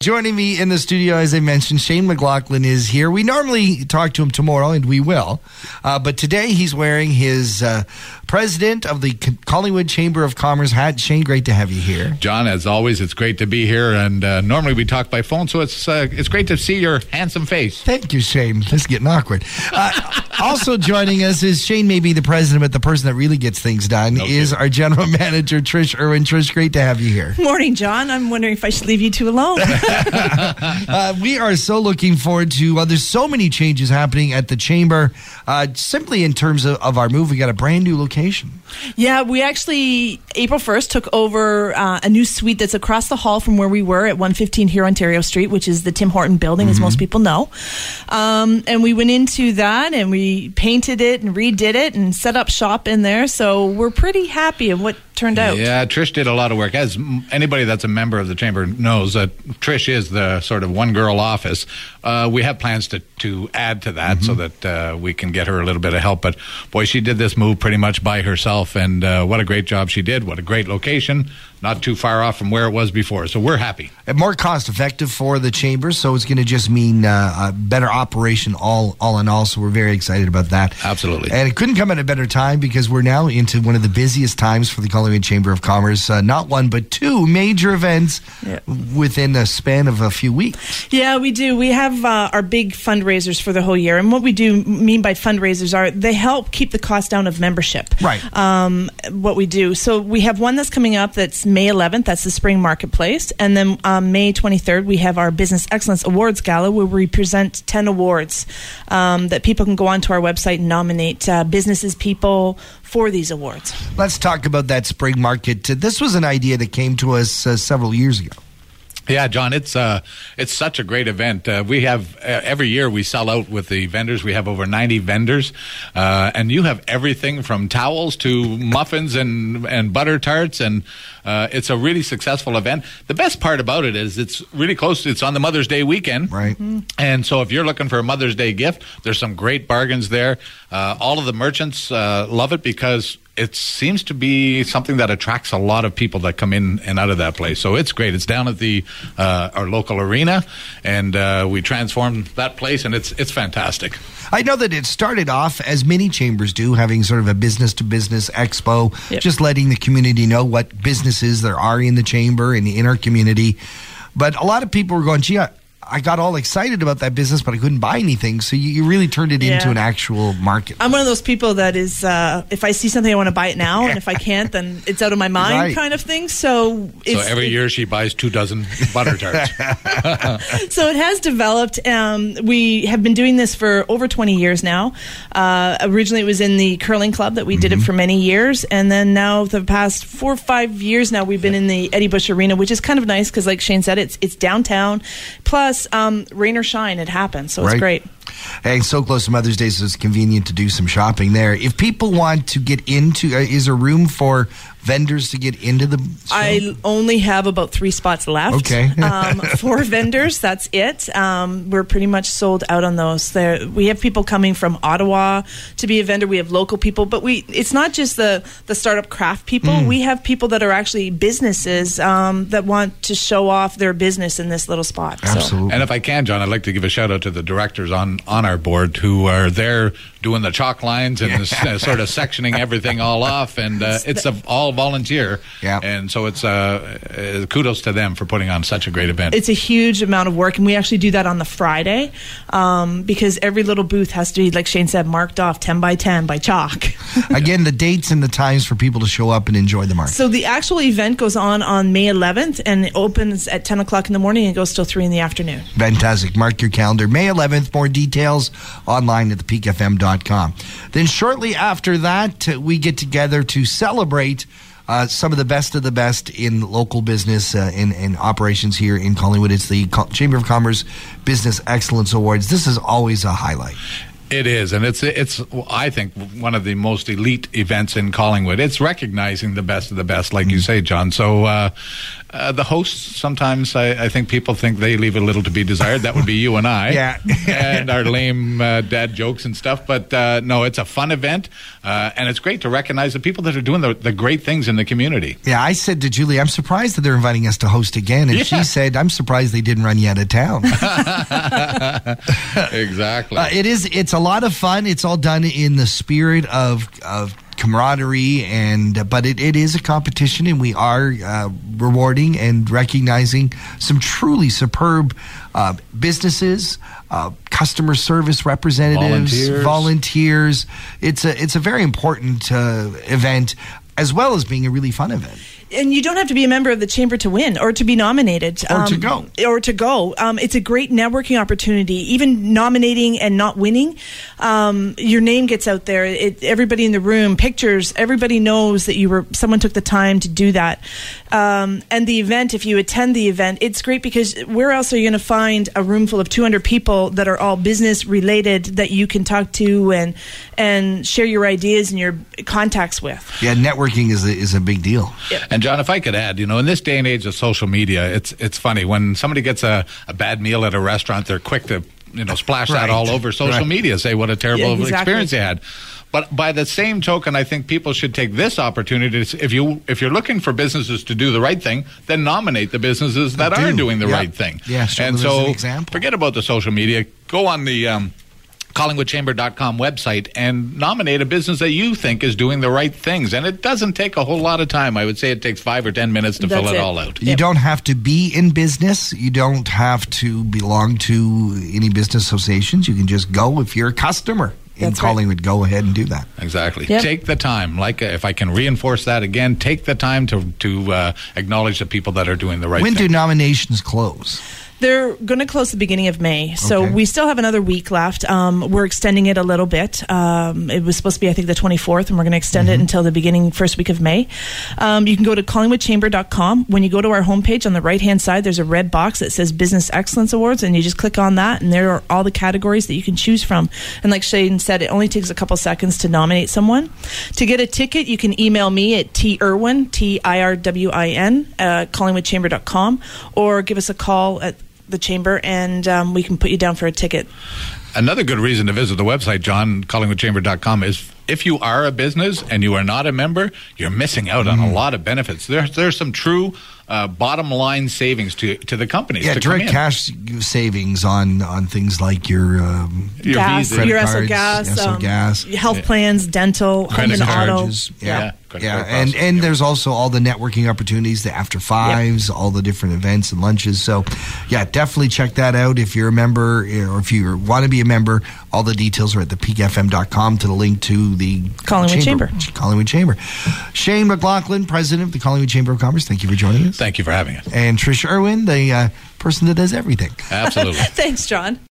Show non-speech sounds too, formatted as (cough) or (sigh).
Joining me in the studio, as I mentioned, Shane McLaughlin is here. We normally talk to him tomorrow, and we will. Uh, but today he's wearing his uh, president of the Collingwood Chamber of Commerce hat. Shane, great to have you here. John, as always, it's great to be here. And uh, normally we talk by phone, so it's uh, it's great to see your handsome face. Thank you, Shane. This is getting awkward. Uh, (laughs) also joining us is Shane, maybe the president, but the person that really gets things done okay. is our general (laughs) manager, Trish Irwin. Trish, great to have you here. Morning, John. I'm wondering if I should leave you two alone. (laughs) (laughs) uh, we are so looking forward to. Well, there's so many changes happening at the chamber. Uh, simply in terms of, of, our move, we got a brand new location. Yeah, we actually April 1st took over uh, a new suite that's across the hall from where we were at 115 here Ontario Street, which is the Tim Horton building, mm-hmm. as most people know. Um, and we went into that and we painted it and redid it and set up shop in there. So we're pretty happy of what turned out. Yeah, Trish did a lot of work. As anybody that's a member of the chamber knows, that Trish is the sort of one girl office. Uh, we have plans to to add to that mm-hmm. so that uh, we can get her a little bit of help. But boy, she did this move pretty much by herself, and uh, what a great job she did! What a great location not too far off from where it was before. So we're happy. And more cost effective for the chamber, so it's going to just mean uh, a better operation all all in all. So we're very excited about that. Absolutely. And it couldn't come at a better time because we're now into one of the busiest times for the Collingwood Chamber of Commerce. Uh, not one, but two major events yeah. within a span of a few weeks. Yeah, we do. We have uh, our big fundraisers for the whole year, and what we do mean by fundraisers are they help keep the cost down of membership. Right. Um, what we do. So we have one that's coming up that's May 11th. That's the spring marketplace. And then um, May 23rd, we have our Business Excellence Awards Gala where we present 10 awards um, that people can go onto our website and nominate uh, businesses, people for these awards. Let's talk about that spring market. This was an idea that came to us uh, several years ago. Yeah, John, it's uh, it's such a great event. Uh, we have uh, every year we sell out with the vendors. We have over ninety vendors, uh, and you have everything from towels to muffins and and butter tarts, and uh, it's a really successful event. The best part about it is it's really close. It's on the Mother's Day weekend, right? Mm-hmm. And so if you're looking for a Mother's Day gift, there's some great bargains there. Uh, all of the merchants love it because it seems to be something that attracts a lot of people that come in and out of that place. So it's great. It's down at the uh, our local arena, and uh, we transformed that place, and it's it's fantastic. I know that it started off as many chambers do, having sort of a business to business expo, yep. just letting the community know what businesses there are in the chamber and in our community. But a lot of people were going, gee, I, I got all excited about that business, but I couldn't buy anything. So you, you really turned it yeah. into an actual market. I'm one of those people that is, uh, if I see something, I want to buy it now, and if I (laughs) can't, then it's out of my mind, right. kind of thing. So, so every it, year she buys two dozen butter (laughs) tarts. (laughs) so it has developed. Um, we have been doing this for over 20 years now. Uh, originally, it was in the curling club that we mm-hmm. did it mm-hmm. for many years, and then now the past four or five years now, we've been in the Eddie Bush Arena, which is kind of nice because, like Shane said, it's it's downtown. Plus um, rain or shine, it happens. So it's right. great. Hey, so close to Mother's Day, so it's convenient to do some shopping there. If people want to get into, uh, is there room for vendors to get into the show? I only have about three spots left. Okay. um, (laughs) four vendors, that's it. Um, we're pretty much sold out on those. There, we have people coming from Ottawa to be a vendor. We have local people, but we it's not just the, the startup craft people. Mm. We have people that are actually businesses um, that want to show off their business in this little spot. Absolutely. So. And if I can, John, I'd like to give a shout out to the directors on, on our board who are there doing the chalk lines and yeah. uh, sort of sectioning everything all off. And uh, it's a, all volunteer. Yeah. And so it's uh, uh, kudos to them for putting on such a great event. It's a huge amount of work, and we actually do that on the Friday um, because every little booth has to be, like Shane said, marked off 10 by 10 by chalk. (laughs) Again, the dates and the times for people to show up and enjoy the market. So the actual event goes on on May 11th, and it opens at 10 o'clock in the morning and goes till 3 in the afternoon. Fantastic. Mark your calendar. May 11th. More details online at thepeakfm.com. Then shortly after that, we get together to celebrate uh, some of the best of the best in local business uh, in, in operations here in Collingwood. It's the Chamber of Commerce Business Excellence Awards. This is always a highlight. It is, and it's it's I think one of the most elite events in Collingwood. It's recognizing the best of the best, like mm you say, John. So uh, Uh, the hosts, sometimes I, I think people think they leave a little to be desired. That would be you and I. (laughs) Yeah. (laughs) and our lame uh, dad jokes and stuff. But uh, no, it's a fun event. Uh, and it's great to recognize the people that are doing the, the great things in the community. Yeah, I said to Julie, I'm surprised that they're inviting us to host again. And she said, I'm surprised they didn't run you out of town. (laughs) (laughs) exactly. Uh, it is. It's a lot of fun. It's all done in the spirit of of camaraderie, and but it, it is a competition, and we are uh, rewarding and recognizing some truly superb uh, businesses, uh, customer service representatives, Volunteers. volunteers. It's a it's a very important uh, event, as well as being a really fun event. And you don't have to be a member of the chamber to win or to be nominated Or to go. or to go. Um, it's a great networking opportunity. Even nominating and not winning um, your name gets out there. It, everybody in the room pictures everybody knows that you were someone took the time to do that. Um, and the event if you attend the event it's great because where else are you going to find a room full of 200 people that are all business related that you can talk to and and share your ideas and your contacts with? Yeah, networking is a, is a big deal. And John, if I could add, you know, in this day and age of social media, it's it's funny when somebody gets a, a bad meal at a restaurant, they're quick to you know splash Right. that all over social Right. media, say what a terrible Yeah, exactly. experience they had. But by the same token, I think people should take this opportunity. To, if you if you're looking for businesses to do the right thing, then nominate the businesses that do. are doing the Yeah. right thing. Yeah, show and so an example. forget about the social media. Go on the um, collingwoodchamber.com website and nominate a business that you think is doing the right things. And it doesn't take a whole lot of time. I would say it takes five or ten minutes to That's fill it, it. all out. You Yep. don't have to be in business. You don't have to belong to any business associations. You can just go if you're a customer in That's right. Collingwood. Go ahead and do that. Exactly. Yep. Take the time. Like, uh, if I can reinforce that again, take the time to to uh, acknowledge the people that are doing the right when do nominations close? They're going to close the beginning of May, so Okay. we still have another week left. Um, we're extending it a little bit. Um, it was supposed to be, I think, the 24th, and we're going to extend Mm-hmm. it until the beginning, first week of May. Um, you can go to collingwoodchamber.com. When you go to our homepage on the right hand side, there's a red box that says Business Excellence Awards, and you just click on that, and there are all the categories that you can choose from. And like Shane said, it only takes a couple seconds to nominate someone. To get a ticket, you can email me at t tirwin, T I R W I N, uh, collingwoodchamber.com, or give us a call at the chamber and um, we can put you down for a ticket. Another good reason to visit the website, John, collingwoodchamber.com, is if you are a business and you are not a member, you're missing out on a lot of benefits. There, there's some true uh, bottom line savings to to the companies. Yeah, to come direct in. cash savings on on things like your um, Your gas, Visa. your Credit SO cards, gas, SO um, gas. health plans, dental, home Credit and auto. Yeah, Yeah, credit yeah, card and and yeah. there's also all the networking opportunities, the after fives, all the different events and lunches. So, yeah, definitely check that out if you're a member or if you want to be a member. All the details are at thepeakfm.com to the link to the Collingwood Chamber. Collingwood Chamber. Shane McLaughlin, president of the Collingwood Chamber of Commerce. Thank you for joining us. Thank you for having us. And Trish Irwin, the uh, person that does everything. (laughs) (laughs) Absolutely. Thanks, John.